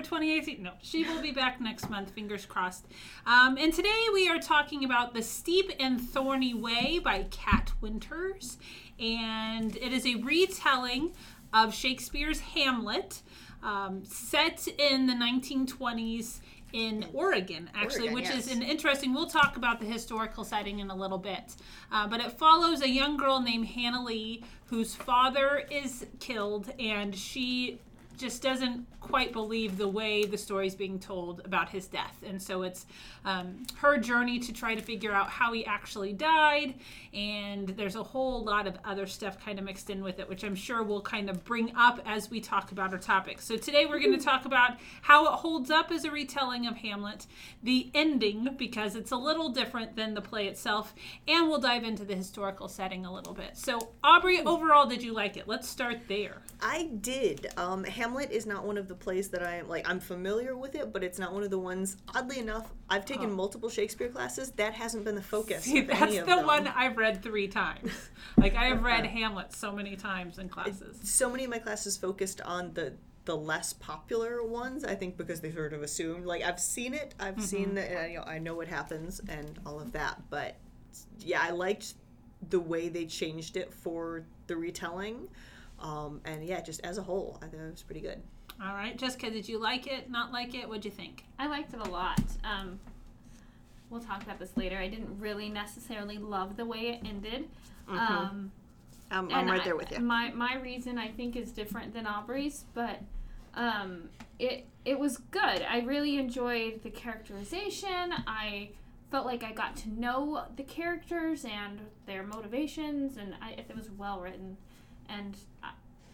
for 2018. No, she will be back next month, fingers crossed. Um, and today we are talking about The Steep and Thorny Way by Cat Winters. And it is a retelling of Shakespeare's Hamlet, um, set in the 1920s in Oregon, actually, Oregon, which yes. is an interesting. We'll talk about the historical setting in a little bit, uh, but it follows a young girl named Hannah Lee whose father is killed, and she just doesn't quite believe the way the story's being told about his death, and so it's um, her journey to try to figure out how he actually died, and there's a whole lot of other stuff kind of mixed in with it, which I'm sure we'll kind of bring up as we talk about our topic. So today we're going to talk about how it holds up as a retelling of Hamlet, the ending because it's a little different than the play itself, and we'll dive into the historical setting a little bit. So Aubrey, overall, did you like it? Let's start there. I did. Um, Hamlet is not one of the plays that I am like. I'm familiar with it, but it's not one of the ones. Oddly enough, I've taken multiple Shakespeare classes. That hasn't been the focus. See, of that's the them. one I've read three times. Like I have read Hamlet so many times in classes. So many of my classes focused on the the less popular ones. I think because they sort of assumed like I've seen it, I've Mm-hmm. seen the, I know, I know what happens and all of that. But yeah, I liked the way they changed it for the retelling. Um, and yeah, just as a whole, I thought it was pretty good. All right, Jessica, did you like it? Not like it? What'd you think? I liked it a lot. Um, we'll talk about this later. I didn't really necessarily love the way it ended. Um, I'm, I'm right I- there with you. My my reason I think is different than Aubrey's, but um, it it was good. I really enjoyed the characterization. I felt like I got to know the characters and their motivations, and I, it was well written. And I,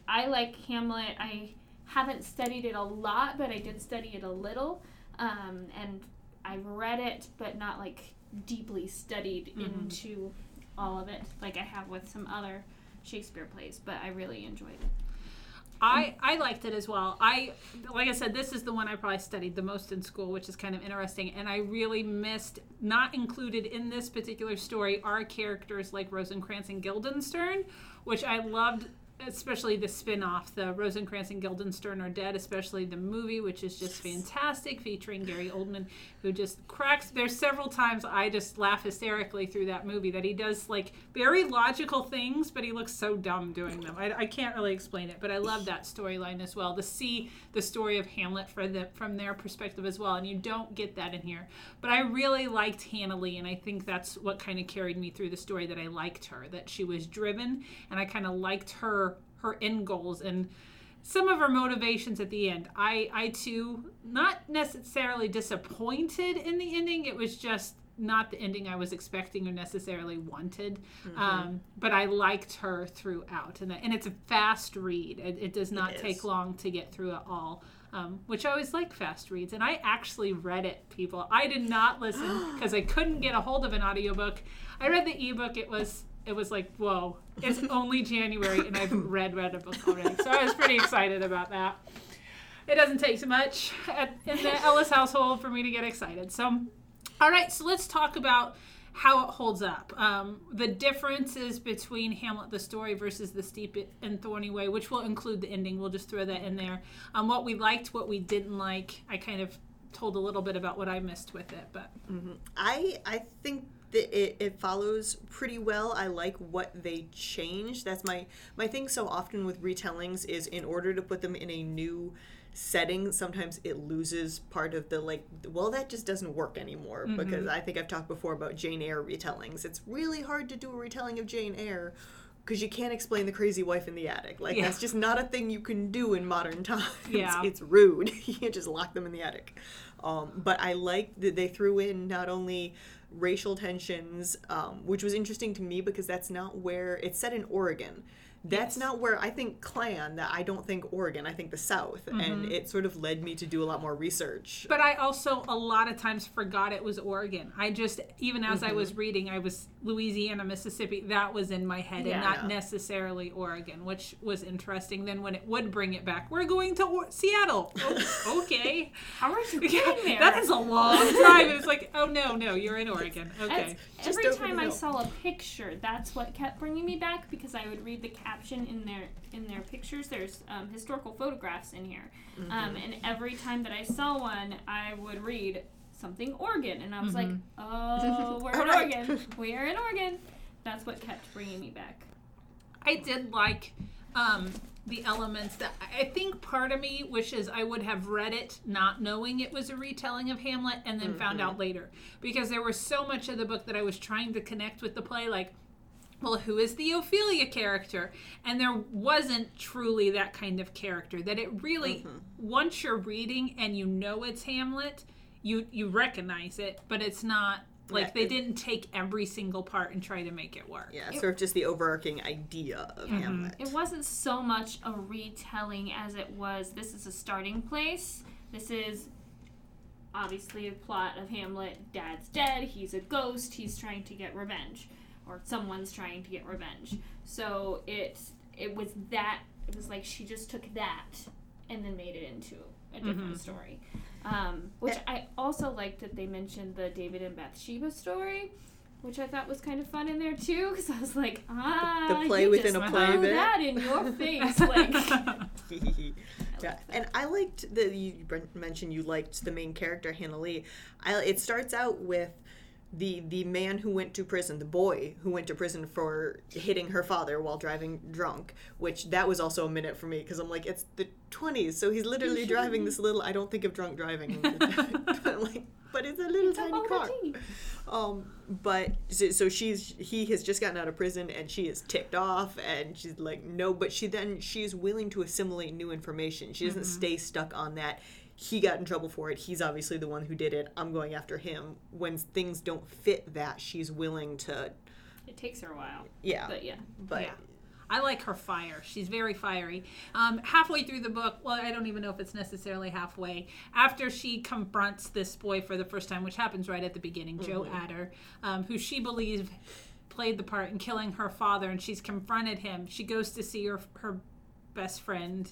I like Hamlet. I haven't studied it a lot, but I did study it a little, um, and I've read it, but not like deeply studied into all of it, like I have with some other Shakespeare plays. But I really enjoyed it. I, I liked it as well. I like I said, this is the one I probably studied the most in school, which is kind of interesting. And I really missed not included in this particular story are characters like Rosencrantz and Guildenstern, which I loved, especially the spin-off, the Rosencrantz and Guildenstern are dead, especially the movie, which is just fantastic, featuring Gary Oldman, who just cracks. There's several times I just laugh hysterically through that movie that he does like very logical things, but he looks so dumb doing them. I, I can't really explain it, but I love that storyline as well. To see the story of Hamlet for the, from their perspective as well, and you don't get that in here. But I really liked Hannah Lee, and I think that's what kind of carried me through the story. That I liked her, that she was driven, and I kind of liked her her end goals and some of her motivations at the end. I I too not necessarily disappointed in the ending. It was just not the ending I was expecting or necessarily wanted. Um, but I liked her throughout, and and it's a fast read. It, it does not is. take long to get through it all. Um, which I always like fast reads, and I actually read it, people. I did not listen because I couldn't get a hold of an audiobook. I read the ebook. It was it was like whoa, it's only January, and I've read read a book already, so I was pretty excited about that. It doesn't take too much at, in the Ellis household for me to get excited. So, all right, so let's talk about how it holds up. Um, the differences between Hamlet the story versus the Steep and Thorny Way, which will include the ending. We'll just throw that in there. Um, what we liked, what we didn't like. I kind of told a little bit about what I missed with it, but I I think that it, it follows pretty well. I like what they changed. That's my my thing. So often with retellings is in order to put them in a new setting, sometimes it loses part of the like. Well, that just doesn't work anymore because I think I've talked before about Jane Eyre retellings. It's really hard to do a retelling of Jane Eyre. Because you can't explain the crazy wife in the attic. Like, Yeah. that's just not a thing you can do in modern times. Yeah. It's rude. you can't just lock them in the attic. Um, but I like that they threw in not only racial tensions, um, which was interesting to me because that's not where it's set in Oregon. That's not where I think Klan. That I don't think Oregon. I think the South, and mm-hmm. it sort of led me to do a lot more research. But I also a lot of times forgot it was Oregon. I just even as I mm-hmm. was reading, I was Louisiana, Mississippi. That was in my head, Yeah. and not Yeah. necessarily Oregon, which was interesting. Then when it would bring it back, we're going to or- Seattle. Oh, okay, How are you getting there? that is a long drive. It's like, oh no, no, you're in Oregon. Okay. That's- Just every time I saw a picture, that's what kept bringing me back because I would read the caption in their in their pictures. There's um, historical photographs in here, Mm-hmm. um, and every time that I saw one, I would read something Oregon, and I was like, oh, we're in. Oregon. We're in Oregon. That's what kept bringing me back. I did like um, the elements that I think part of me wishes I would have read it not knowing it was a retelling of Hamlet and then found out later because there was so much of the book that I was trying to connect with the play like well who is the Ophelia character and there wasn't truly that kind of character that it really mm-hmm. once you're reading and you know it's Hamlet you you recognize it but it's not like Yeah, they didn't take every single part and try to make it work yeah, sort of just the overarching idea of mm-hmm. Hamlet. It wasn't so much a retelling as it was this is a starting place. This is obviously a plot of Hamlet. Dad's dead, he's a ghost, he's trying to get revenge. Or someone's trying to get revenge. So it it was that it was like she just took that and then made it into a different story. Um, which I also liked that they mentioned the David and Bathsheba story. Which I thought was kind of fun in there too, because I was like, ah, the play you within just a play threw bit. that in your face, like. yeah, and I liked that you mentioned you liked the main character Hannah Lee. I, it starts out with the the man who went to prison, the boy who went to prison for hitting her father while driving drunk. Which that was also a minute for me because I'm like, it's the 20s, so he's literally driving this little. I don't think of drunk driving. Like, but it's a little It's a tiny car. Bumblebee. Um, but so, so she's he has just gotten out of prison and she is ticked off and she's like no, but she then she's willing to assimilate new information. She doesn't stay stuck on that. He got in trouble for it. He's obviously the one who did it. I'm going after him. When things don't fit that, she's willing to It takes her a while, yeah. but yeah. But Yeah. I like her fire. She's very fiery. Um, halfway through the book, well, I don't even know if it's necessarily halfway, after she confronts this boy for the first time, which happens right at the beginning, Joe Adder, um, who she believes played the part in killing her father, and she's confronted him. She goes to see her her best friend.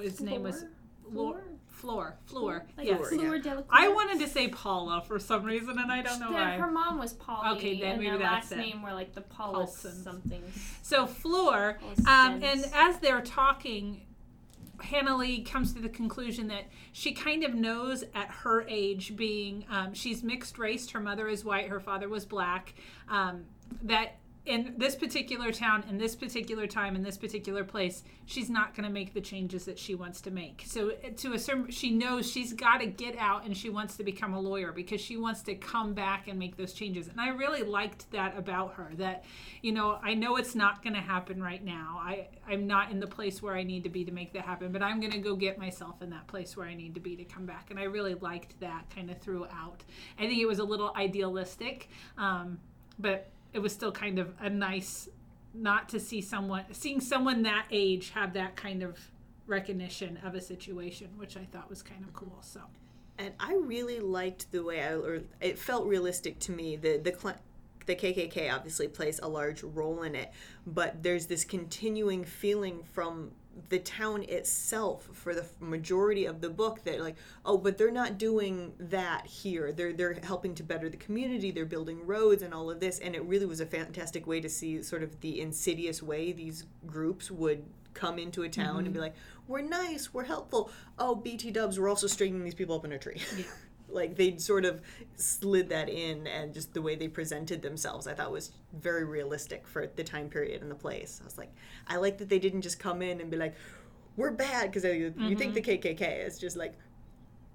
His name was Floor? Floor. Floor. Like yes. Floor, Fleur yeah. Delacour. I wanted to say Paula for some reason, and I don't know The- why. Her mom was Paula. Okay, then and maybe their that's last it. name were like the Paulsons. something. So Floor, um, and as they're talking, Hannah Lee comes to the conclusion that she kind of knows at her age, being um, she's mixed race, her mother is white, her father was black, um, that in this particular town, in this particular time, in this particular place, she's not going to make the changes that she wants to make. So uh, to a certain, she knows she's got to get out and she wants to become a lawyer because she wants to come back and make those changes. And I really liked that about her. That you know, I know it's not going to happen right now. I I'm not in the place where I need to be to make that happen, but I'm going to go get myself in that place where I need to be to come back. And I really liked that kind of throughout. I think it was a little idealistic, um, but it was still kind of a nice not to see someone seeing someone that age have that kind of recognition of a situation which i thought was kind of cool so and I really liked the way I or it felt realistic to me. The the cl- the KKK obviously plays a large role in it, but there's this continuing feeling from the town itself for the majority of the book that like oh but they're not doing that here. They're they're helping to better the community. They're building roads and all of this. And it really was a fantastic way to see sort of the insidious way these groups would come into a town and mm-hmm. be like we're nice. We're helpful. Oh bt dubs we're also stringing these people up in a tree. Yeah. like they'd sort of slid that in and just the way they presented themselves i thought was very realistic for the time period and the place. I was like i like that they didn't just come in and be like we're bad because you, you think the kkk is just like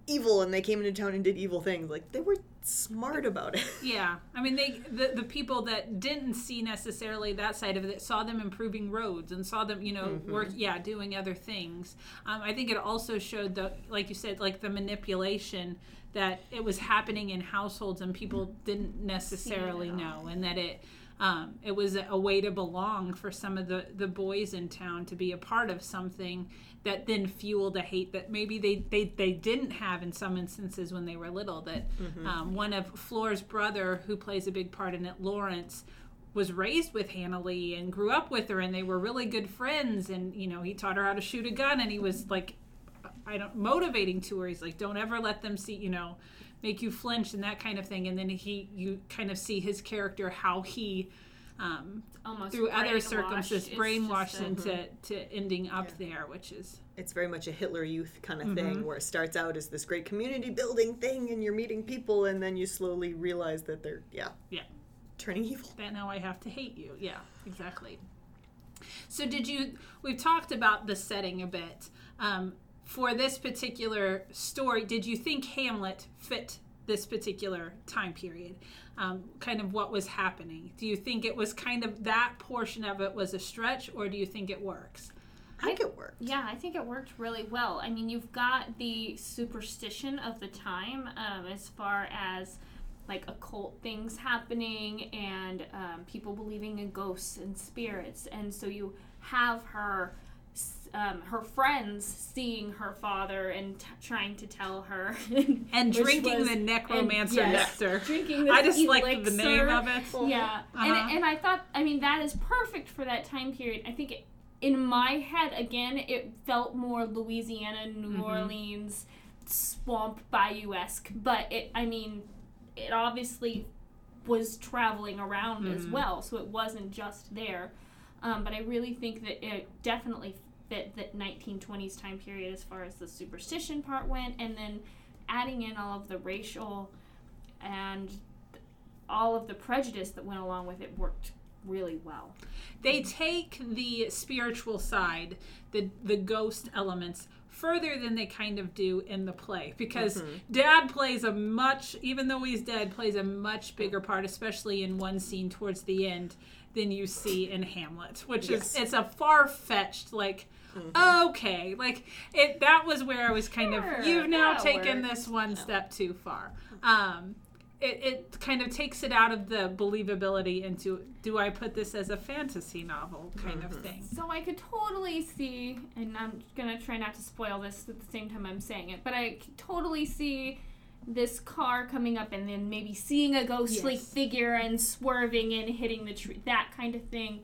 evil and they came into town and did evil things. Like they were smart about it. Yeah. I mean they the, the people that didn't see necessarily that side of it saw them improving roads and saw them you know work yeah doing other things. Um, i think it also showed the like you said like the manipulation that it was happening in households and people didn't necessarily know and that it um, it was a, way to belong for some of the, the boys in town to be a part of something that then fueled a hate that maybe they, they, they didn't have in some instances when they were little. That um, one of Floor's brother, who plays a big part in it, Lawrence, was raised with Hannah Lee and grew up with her, and they were really good friends. And you know, he taught her how to shoot a gun, and he was like, I don't motivating to her. He's like, don't ever let them see, you know, make you flinch and that kind of thing. And then he, you kind of see his character how he. Um, Almost through other circumstances, brainwashed a- into to ending up there, which is It's very much a Hitler Youth kind of Mm-hmm. thing, where it starts out as this great community building thing, and you're meeting people, and then you slowly realize that they're yeah yeah. turning evil. that now I have to hate you. Yeah, exactly. So did you? We've talked about the setting a bit. Um, for this particular story, did you think Hamlet fit this particular time period? Um, kind of what was happening. Do you think it was kind of that portion of it was a stretch, or do you think it works? I think it worked. Yeah, I think it worked really well. I mean, you've got the superstition of the time um, as far as like occult things happening and um, people believing in ghosts and spirits. And so you have her. Um, her friends seeing her father and t- trying to tell her And drinking was- the necromancer and- yes, nectar. drinking I just like the name of it. Yeah, Uh-huh. and and I thought, I mean, that is perfect for that time period. I think it, in my head, again, it felt more Louisiana, New Mm-hmm. Orleans, swamp bayou esque, but it, I mean, it obviously was traveling around as Mm-hmm. well, so it wasn't just there. Um, but I really think that it definitely fit the 1920s time period as far as the superstition part went, and then adding in all of the racial and all of the prejudice that went along with it worked really well. they take the spiritual side, the the ghost elements further than they kind of do in the play because mm-hmm. dad plays a much even though he's dead plays a much bigger part especially in one scene towards the end than you see in Hamlet which Yes. is it's a far-fetched like Mm-hmm. okay like it that was where I was kind Sure, of you've now taken works. this one step too far mm-hmm. um it, it kind of takes it out of the believability into do I put this as a fantasy novel kind of mm-hmm. thing. So I could totally see, and I'm gonna try not to spoil this at the same time I'm saying it, but I could totally see this car coming up and then maybe seeing a ghostly Yes. figure and swerving and hitting the tree, that kind of thing.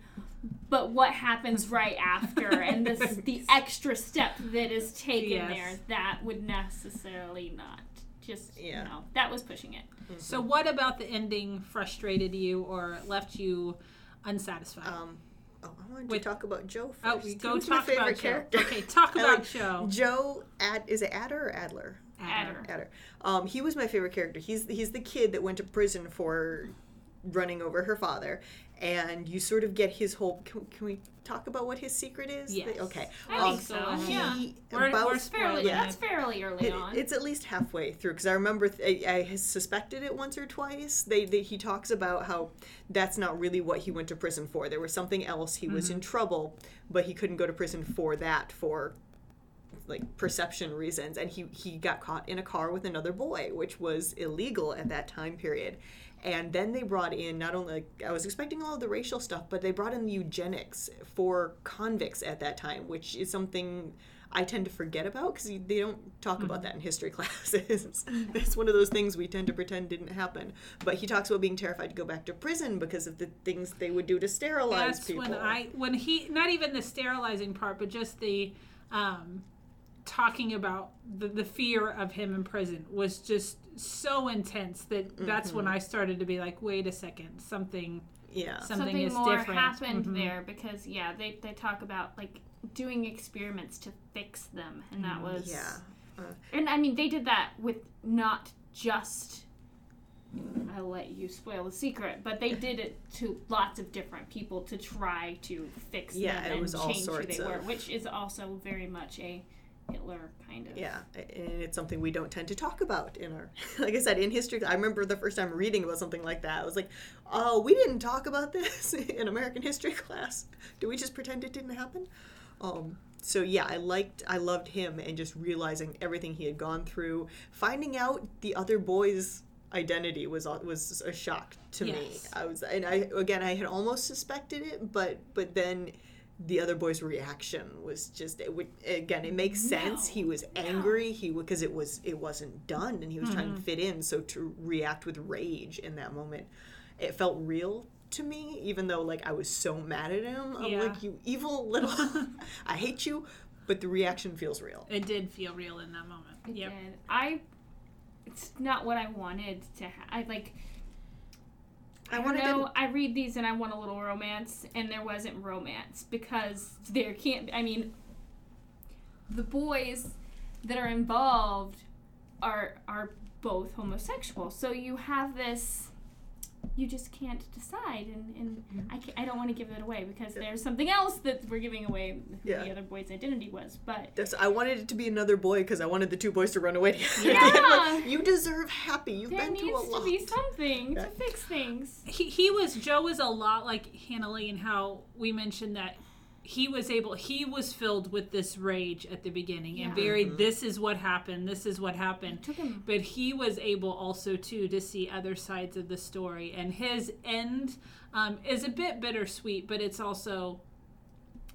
But what happens right after, and this, the extra step that is taken Yes. there, that would necessarily not. Just, Yeah. you know, that was pushing it. So what about the ending frustrated you or left you unsatisfied? Um, oh, I wanted Wait. to talk about Joe first. oh, He go was my favorite about Joe. character. Okay, talk about like Joe. Joe, Ad, is it Adder or Adler? Adder. Adder. Um, he was my favorite character. He's he's the kid that went to prison for running over her father, and you sort of get his whole. Can, can we talk about what his secret is? Yes. Okay. I um, think so, he- yeah. We're- about- we're fairly, Yeah. That's fairly early it- on. it's at least halfway through because I remember th- I, I suspected it once or twice. They, they he talks about how that's not really what he went to prison for. There was something else. He was in mm-hmm. trouble, but he couldn't go to prison for that for like perception reasons. And he he got caught in a car with another boy, which was illegal at that time period. And then they brought in not only like, I was expecting all of the racial stuff, but they brought in the eugenics for convicts at that time, which is something I tend to forget about because they don't talk about that in history classes. it's one of those things we tend to pretend didn't happen. But he talks about being terrified to go back to prison because of the things they would do to sterilize That's people. when I when he not even the sterilizing part, but just the um, talking about the, the fear of him in prison was just so intense that that's Mm-hmm. when I started to be like, wait a second, something yeah. something, something is more different. happened Mhm. there because yeah they, they talk about like doing experiments to fix them and that was Mm, yeah. Uh, and i mean they did that with not just i'll let you spoil the secret but they did it to lots of different people to try to fix Yeah, them it and was all change who sorts they were of- which is also very much a hitler kind of Yeah, and it's something we don't tend to talk about in our, like I said, in history. I remember the first time reading about something like that. I was like, oh, we didn't talk about this in American history class. Do we just pretend it didn't happen? Um, so yeah, I liked, I loved him, and just realizing everything he had gone through, finding out the other boys identity was was a shock to me. I was and I again I had almost suspected it, but but then the other boy's reaction was just it would again it makes sense. No. He was angry. He because it was it wasn't done and he was trying to mm-hmm. fit in. So to react with rage in that moment, it felt real to me. Even though like I was so mad at him, I'm Yeah. like you evil little, I hate you. But the reaction feels real. It did feel real in that moment. It Yep. did. I. It's not what I wanted to. Ha- I like. I I don't know. I read these and I want a little romance, and there wasn't romance because there can't. I mean, the boys that are involved are are both homosexual, so you have this. You just can't decide, and, and mm-hmm. I, ca I don't want to give it away because there's something else that we're giving away who Yeah. the other boy's identity was. But That's, I wanted it to be another boy because I wanted the two boys to run away together. Yeah. Like, you deserve happy. You've there been needs through a to be something Yeah. to fix things. he, he was Joe was a lot like Hannah Lee and how we mentioned that he was able he was filled with this rage at the beginning and Yeah. very this is what happened this is what happened took him but he was able also too to see other sides of the story and his end um, is a bit bittersweet but it's also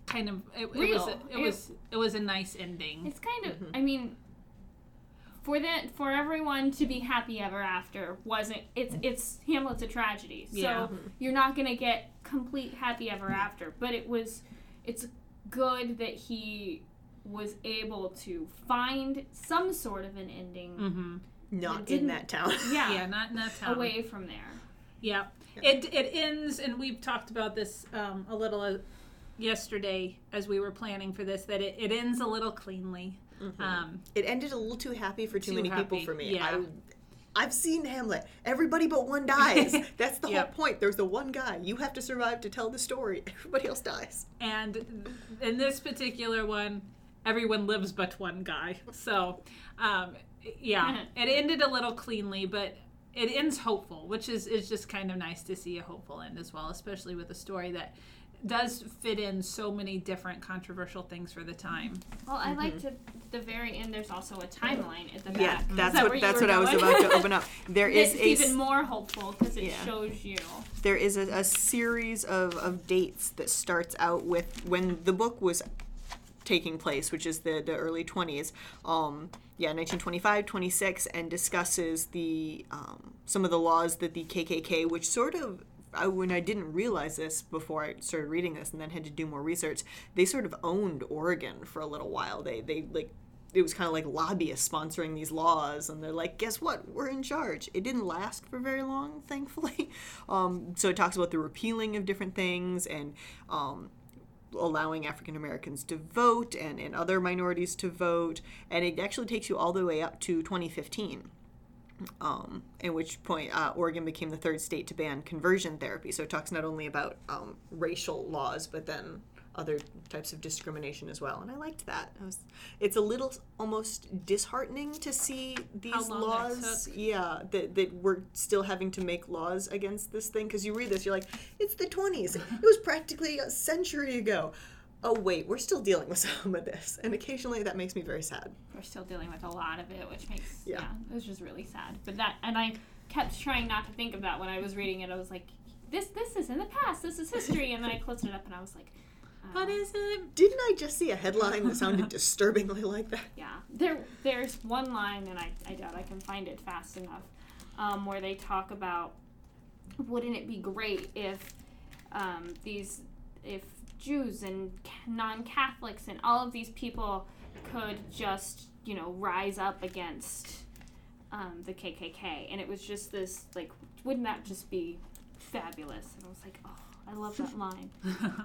kind of it, it was Real. a, it, It- was it was a nice ending It's kind of. Mm-hmm. I mean, for that, for everyone to be happy ever after wasn't. It's it's Hamlet's a tragedy, so Yeah. you're not gonna get complete happy ever after. But it was, it's good that he was able to find some sort of an ending. hmm Not It in that town. Yeah, yeah not in that town away from there. Yeah. It it ends, and we've talked about this um, a little uh, yesterday as we were planning for this. That it, it ends a little cleanly. Um, It ended a little too happy for too, Too many people for me. yeah. I've seen Hamlet. Everybody but one dies. That's the Yep. whole point. There's the one guy. You have to survive to tell the story. Everybody else dies. and in this particular one, everyone lives but one guy. So, um, yeah, it ended a little cleanly, but it ends hopeful, which is is just kind of nice to see a hopeful end as well, especially with a story that does fit in so many different controversial things for the time. Well, I like to the very end. There's also a timeline at the back. Yeah, that's that what that's were what I was about to open up. There is a even more hopeful because it Yeah. shows you. there is a, a series of, of dates that starts out with when the book was taking place, which is the, the early 20s. Um, yeah, 1925, 26, and discusses the um, some of the laws that the KKK, which sort of I, when I didn't realize this before I started reading this and then had to do more research, they sort of owned Oregon for a little while. They they like it was kind of like lobbyists sponsoring these laws, and they're like, guess what? We're in charge. It didn't last for very long, thankfully. Um, so it talks about the repealing of different things and um, allowing African Americans to vote and, and other minorities to vote. And it actually takes you all the way up to 2015. Um, at which point uh, Oregon became the third state to ban conversion therapy. So it talks not only about um, racial laws, but then other types of discrimination as well. And I liked that. I was, it's a little almost disheartening to see these long that laws. Yeah, that, that we're still having to make laws against this thing. Because you read this, you're like, it's the 20s. It was practically a century ago. Oh, wait, we're still dealing with some of this. And occasionally that makes me very sad. We're still dealing with a lot of it, which makes Yeah. yeah, it was just really sad. But that, and I kept trying not to think of that when I was reading it. I was like, this this is in the past. This is history. And then I closed it up and I was like, uh, What is it? Didn't I just see a headline that sounded disturbingly like that? Yeah, there there's one line, and I, I doubt I can find it fast enough, um, where they talk about wouldn't it be great if um, these if Jews and non-Catholics and all of these people could just you know rise up against um, the KKK, and it was just this like wouldn't that just be fabulous? And I was like, oh, I love that line.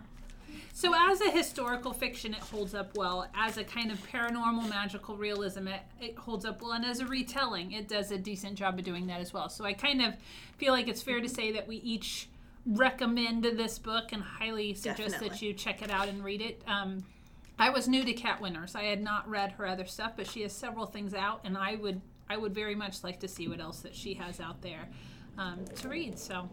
So, as a historical fiction, it holds up well. As a kind of paranormal magical realism, it, it holds up well. And as a retelling, it does a decent job of doing that as well. So, I kind of feel like it's fair to say that we each recommend this book and highly suggest that you check it out and read it. Um, I was new to Cat Winters. I had not read her other stuff, but she has several things out, and I would I would very much like to see what else that she has out there um, to read. So,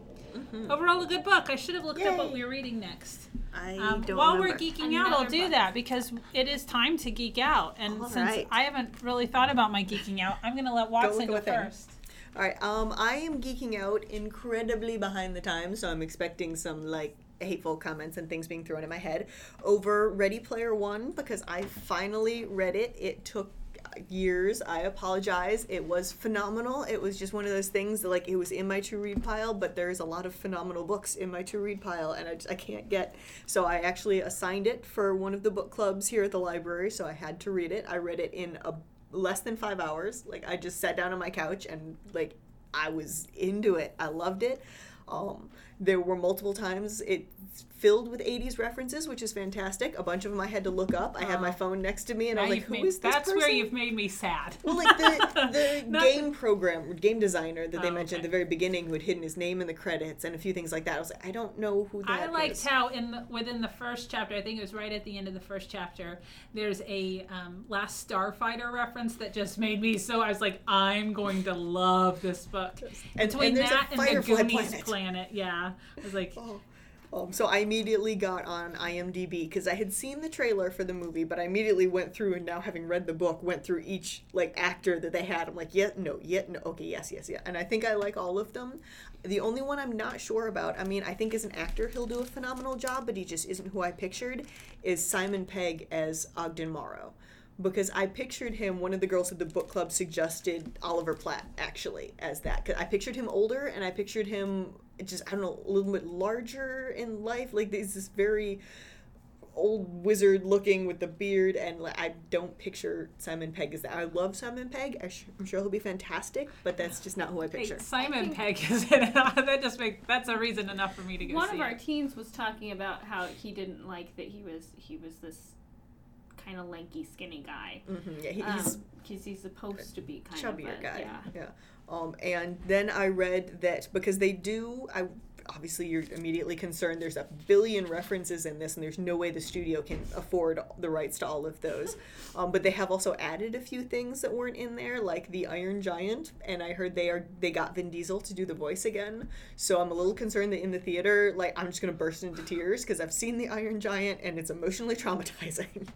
overall, a good book. I should have looked up what we were reading next. I Um, don't while remember. we're geeking out, I'll do book. that because it is time to geek out. And All since right. I haven't really thought about my geeking out, I'm going to let Watson go the first. All right. Um, I am geeking out incredibly behind the times, so I'm expecting some like hateful comments and things being thrown at my head over Ready Player One because I finally read it. It took years. I apologize. It was phenomenal. It was just one of those things that like it was in my to read pile, but there's a lot of phenomenal books in my to read pile, and I, just, I can't get. So I actually assigned it for one of the book clubs here at the library, so I had to read it. I read it in a less than five hours. Like I just sat down on my couch and like I was into it. I loved it. Um, there were multiple times it filled with 80s references, which is fantastic. A bunch of them I had to look up. I had my Oh. phone next to me, and Now I was like, "Who made- is this that's where you've made me sad. Well, like the, the game program, game designer that they Oh, mentioned okay. at the very beginning, who had hidden his name in the credits and a few things like that. I was like, I don't know who that I liked is. how in the, within the first chapter, I think it was right at the end of the first chapter, there's a um, Last Starfighter reference that just made me so. I was like, I'm going to love this book. And- Between and that and the Goonies planet. planet. yeah, I was like, Oh. Um, so I immediately got on IMDb because I had seen the trailer for the movie, but I immediately went through and now having read the book, went through each like actor that they had. I'm like, yeah, no, yeah, no, okay, yes, yes, yeah, and I think I like all of them. The only one I'm not sure about, I mean, I think as an actor he'll do a phenomenal job, but he just isn't who I pictured. Is Simon Pegg as Ogden Morrow? Because I pictured him, one of the girls at the book club suggested Oliver Platt actually as that. Cause I pictured him older, and I pictured him just I don't know a little bit larger in life. Like he's this very old wizard looking with the beard, and like, I don't picture Simon Pegg as that. I love Simon Pegg. I sh- I'm sure he'll be fantastic, but that's just not who I hey, picture. Simon think- Pegg is in it. that just make that's a reason enough for me to go see. One see of our it. teens was talking about how he didn't like that he was he was this kind of lanky, skinny guy. hmm yeah, he, he's because he's supposed to be kind chubbier of a, guy. Yeah. Yeah. Um, and then I read that because they do, I obviously you're immediately concerned. There's a billion references in this, and there's no way the studio can afford the rights to all of those. Um, but they have also added a few things that weren't in there, like the Iron Giant, and I heard they are they got Vin Diesel to do the voice again. So I'm a little concerned that in the theater, like I'm just gonna burst into tears because I've seen the Iron Giant and it's emotionally traumatizing.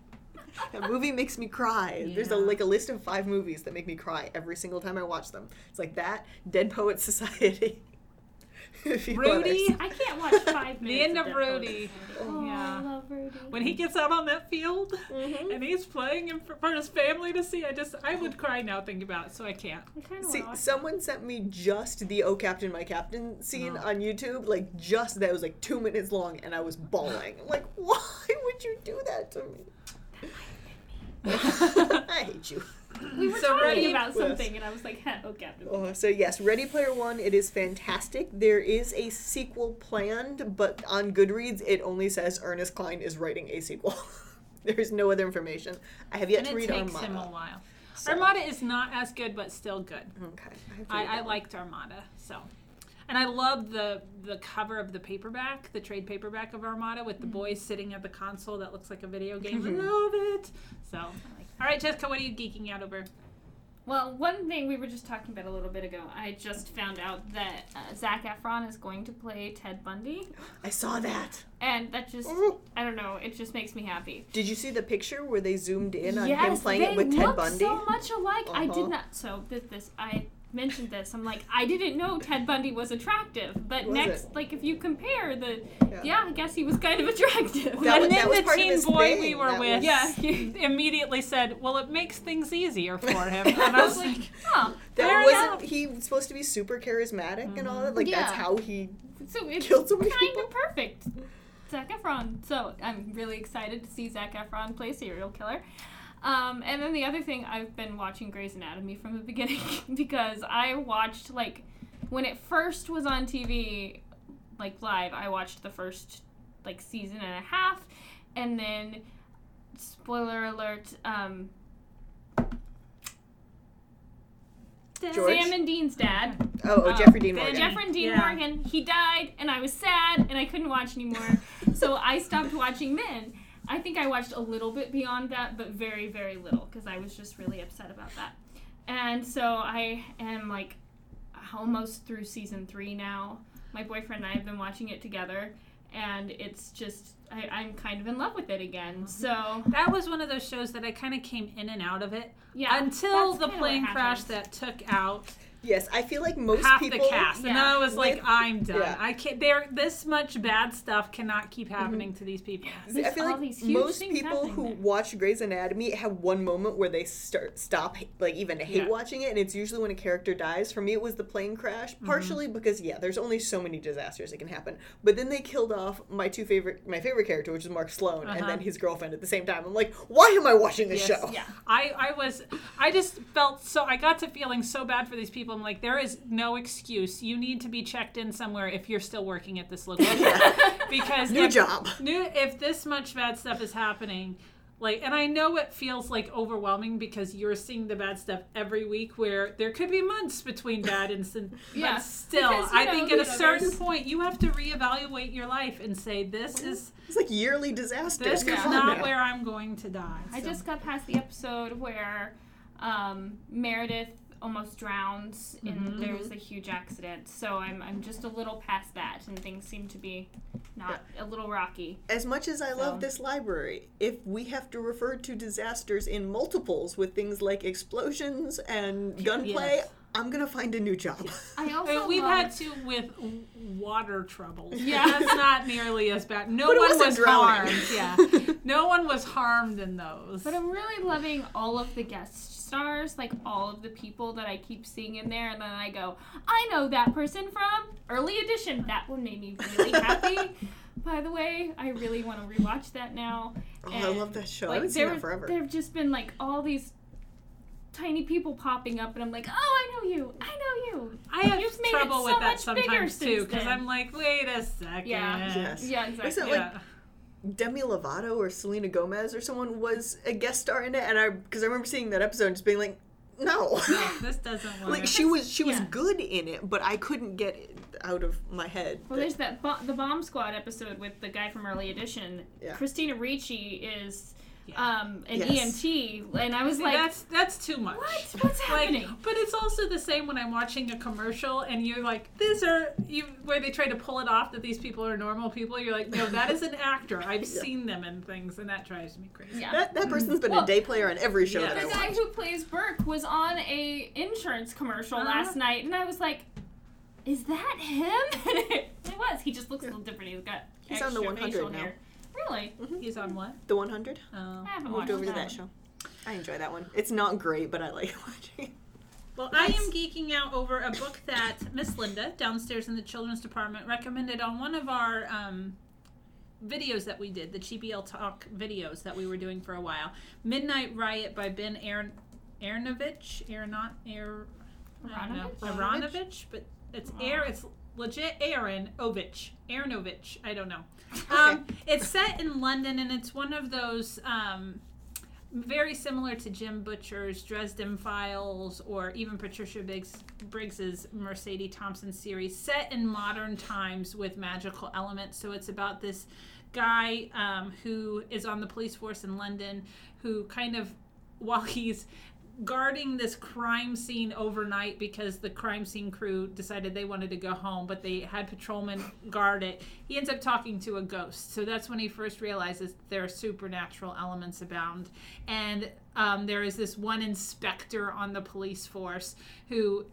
that movie makes me cry. There's a like a list of five movies that make me cry every single time I watch them. It's like that, Dead Poets Society. If Rudy? us- I can't watch five minutes. The end of Dead Rudy. Poets. Oh, Yeah. I love Rudy. When he gets out on that field Mhm. and he's playing in for, for his family to see, I just I would cry now thinking about it, so I can't. I See, want to watch someone sent me just the "Oh Captain, My Captain" scene Oh. on YouTube, like just that was like two minutes long, and I was bawling. Like, why would you do that to me? I hate you. We were So talking Ready- about Yes. something, and I was like, "Oh, Captain." Oh, so yes, Ready Player One. It is fantastic. There is a sequel planned, but on Goodreads it only says Ernest Cline is writing a sequel. There's no other information. I have yet and to it read takes Armada. him a while. So- Armada is not as good, but still good. Okay, I, I, I liked Armada, so. And I love the the cover of the paperback, the trade paperback of Armada with the mm-hmm. boys sitting at the console that looks like a video game. I love it. So, all right, Jessica, what are you geeking out over? Well, one thing we were just talking about a little bit ago, I just found out that uh, Zac Efron is going to play Ted Bundy, I saw that. and that just, Ooh. I don't know, it just makes me happy. Did you see the picture where they zoomed in on him playing it with Ted look Bundy? so much alike. I Uh-huh. did not. So this, this, I mentioned this. I'm like, I didn't know Ted Bundy was attractive, but Was next, it? like, if you compare the, Yeah. yeah, I guess he was kind of attractive. That and was- then that the teen boy thing. we were That with was- Yeah. immediately said, "Well, it makes things easier for him." And I was like, Huh. That Fair wasn't enough. he was supposed to be super charismatic and all that? Like that's mm-hmm. how he So it's Killed so many kind people. of perfect. Zac Efron. So I'm really excited to see Zac Efron play serial killer. Um, and then the other thing, I've been watching Grey's Anatomy from the beginning because I watched like when it first was on TV, like live. I watched the first like season and a half, and then spoiler alert. Um, George? Sam and Dean's dad. Oh, oh Um, Jeffrey Dean Morgan. Jeffrey Dean Yeah. Morgan, he died, and I was sad, and I couldn't watch anymore. so I stopped watching then. I think I watched a little bit beyond that, but very, very little, because I was just really upset about that. And so I am like almost through season three now. My boyfriend and I have been watching it together, and it's just, I, I'm kind of in love with it again. Mm-hmm. So, that was one of those shows that I kind of came in and out of it yeah. until the plane crash that took out Yes, I feel like most half people. the cast, and then yeah. I was like, With- I'm done. yeah. I can't. There, this much bad stuff cannot keep happening to these people. I feel like these most people who there. watch Grey's Anatomy have one moment where they start stop like even hate Yeah. watching it, and it's usually when a character dies. For me, it was the plane crash, Mm-hmm. partially because yeah, there's only so many disasters that can happen. But then they killed off my two favorite, my favorite character, which is Mark Sloan, and Uh-huh. then his girlfriend at the same time. I'm like, why am I watching this Yes. show? Yeah. I, I was I just felt so I got to feeling so bad for these people. I'm like, there is no excuse. You need to be checked in somewhere if you're still working at this location. because New if, job. New if this much bad stuff is happening, like and I know it feels like overwhelming because you're seeing the bad stuff every week where there could be months between bad incidents. Yeah, But still, because, I know, think at you a certain there's- point you have to reevaluate your life and say this is It's like yearly disasters. this Come is not now. where I'm going to die. I just got past the episode where um, Meredith almost drowns and Mhm. there's a huge accident. So I'm, I'm just a little past that and things seem to be not a little rocky. As much as I love this library, if we have to refer to disasters in multiples with things like explosions and gunplay, Yes. I'm gonna find a new job. I I also mean, we've love- had to with water troubles. Yeah. that's not nearly as bad. No But it one wasn't was drowning. harmed. Yeah, no one was harmed in those. But I'm really loving all of the guest stars, like all of the people that I keep seeing in there, and then I go, I know that person from Early Edition. That one made me really happy. By the way, I really want to rewatch that now. Oh, I love that show. I Like haven't seen there, that forever. there've just been like all these tiny people popping up, and I'm like, oh, I know you, I know you. I have You've made it trouble so with that sometimes too, because. I'm like, wait a second. Yeah. Yes. Yeah, exactly. Isn't like, Yeah. Demi Lovato or Selena Gomez or someone was a guest star in it, and I because I remember seeing that episode and just being like, no. No, this doesn't work. like she was she was Yeah. good in it, but I couldn't get it out of my head. Well, that- there's that bo- the Bomb Squad episode with the guy from Early Edition. Yeah. Christina Ricci is Yeah. um, an Yes. EMT, and I was See, like, that's that's too much. what? What's happening? Like, but it's also the same when I'm watching a commercial and you're like, these are you where they try to pull it off that these people are normal people. You're like, no, that is an actor. I've Yeah. seen them in things, and that drives me crazy. yeah. that that person's been Well, a day player on every show yeah. that I the guy watch. who plays Burke was on a insurance commercial Uh-huh. last night, and I was like, "Is that him?" it was. He just looks a little different. He's got He's on the extra 100 facial now. hair. Really? He's on what? The 100 Oh. I haven't moved watched over to that. that show. I enjoy that one. It's not great, but I like watching. it. Well, I am geeking out over a book that Miss Linda downstairs in the children's department recommended on one of our um, videos that we did, the GBL Talk videos that we were doing for a while. Midnight Riot by Ben Aaron Aronovich. Aeronot Air I don't know. Aronovich? Aronovich, but it's Air. It's legit Aaron Ovich. Aaronovich. I don't know. Okay. Um, it's set in London, and it's one of those um, very similar to Jim Butcher's Dresden Files, or even Patricia Biggs, Briggs's Mercedes Thompson series, set in modern times with magical elements. So it's about this guy um, who is on the police force in London, who kind of while he's guarding this crime scene overnight because the crime scene crew decided they wanted to go home, but they had patrolmen guard it. He ends up talking to a ghost. So that's when he first realizes there are supernatural elements abound. And um, there is this one inspector on the police force who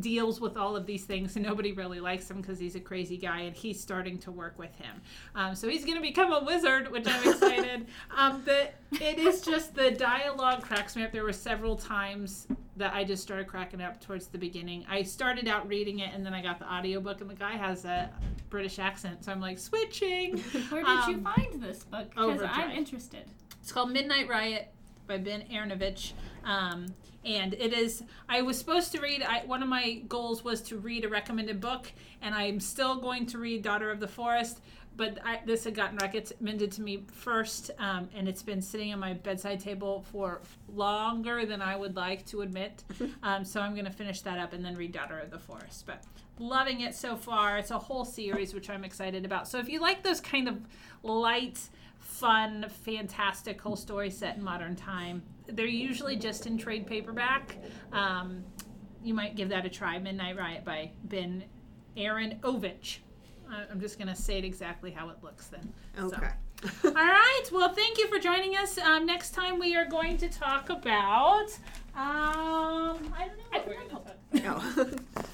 deals with all of these things and nobody really likes him because he's a crazy guy and he's starting to work with him. Um, so he's going to become a wizard which i'm excited. Um, but it is just the dialogue cracks me up. There were several times that i just started cracking up towards the beginning. I started out reading it and then i got the audiobook and the guy has a british accent so i'm like switching. Where did you Um, find this book? Because I'm interested. it's called Midnight Riot by Ben Aaronovitch. Um, and it is, I was supposed to read, I, one of my goals was to read a recommended book, and I'm still going to read Daughter of the Forest. But I, this had gotten recommended to me first, um, and it's been sitting on my bedside table for longer than I would like to admit. Um, so I'm going to finish that up and then read Daughter of the Forest. But loving it so far. It's a whole series, which I'm excited about. So if you like those kind of light, fun, fantastical story set in modern time, they're usually just in trade paperback. Um, you might give that a try. Midnight Riot by Ben Aaron Ovich. I- I'm just going to say it exactly how it looks then. So, Okay. All right. Well, thank you for joining us. Um, next time we are going to talk about. Um, I don't know what we're going to talk about. No.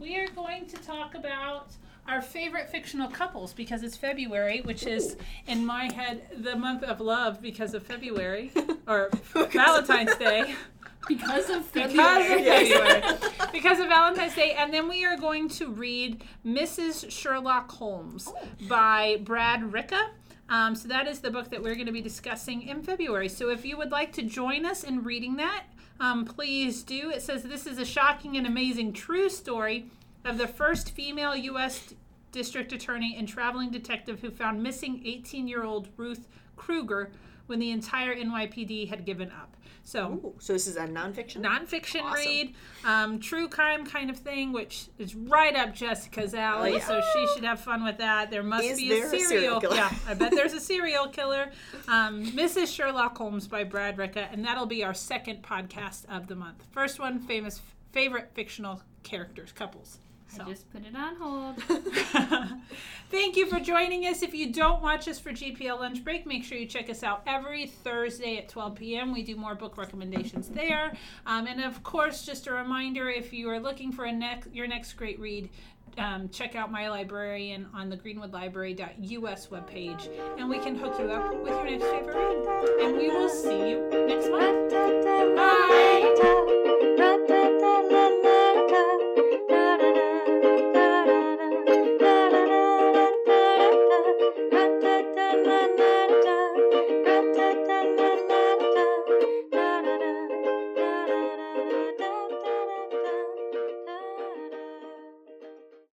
We are going to talk about our favorite fictional couples because it's February, which is in my head the month of love because of February or Valentine's Day. Because of Because February. of February. because of Valentine's Day. And then we are going to read Mrs. Sherlock Holmes by Brad Ricca. Um, so that is the book that we're going to be discussing in February. So if you would like to join us in reading that, um, please do. It says this is a shocking and amazing true story of the first female U.S. district attorney and traveling detective who found missing 18 year old Ruth Cruger when the entire NYPD had given up. So Ooh, so this is a nonfiction. nonfiction Awesome. read, um, true crime kind of thing, which is right up Jessica's alley. Oh, yeah. So she should have fun with that. There must Is be a a serial. serial killer? Yeah, I bet there's a serial killer. Um, Mrs. Sherlock Holmes by Brad Ricca, and that'll be our second podcast of the month. First one, famous favorite fictional characters, couples. So. I just put it on hold. Thank you for joining us. If you don't watch us for GPL Lunch Break, make sure you check us out every Thursday at 12 p.m. We do more book recommendations there. Um, and of course, just a reminder if you are looking for a next, your next great read, um, check out My Librarian on the greenwoodlibrary.us webpage, and we can hook you up with your next favorite read. And we will see you next month. Bye.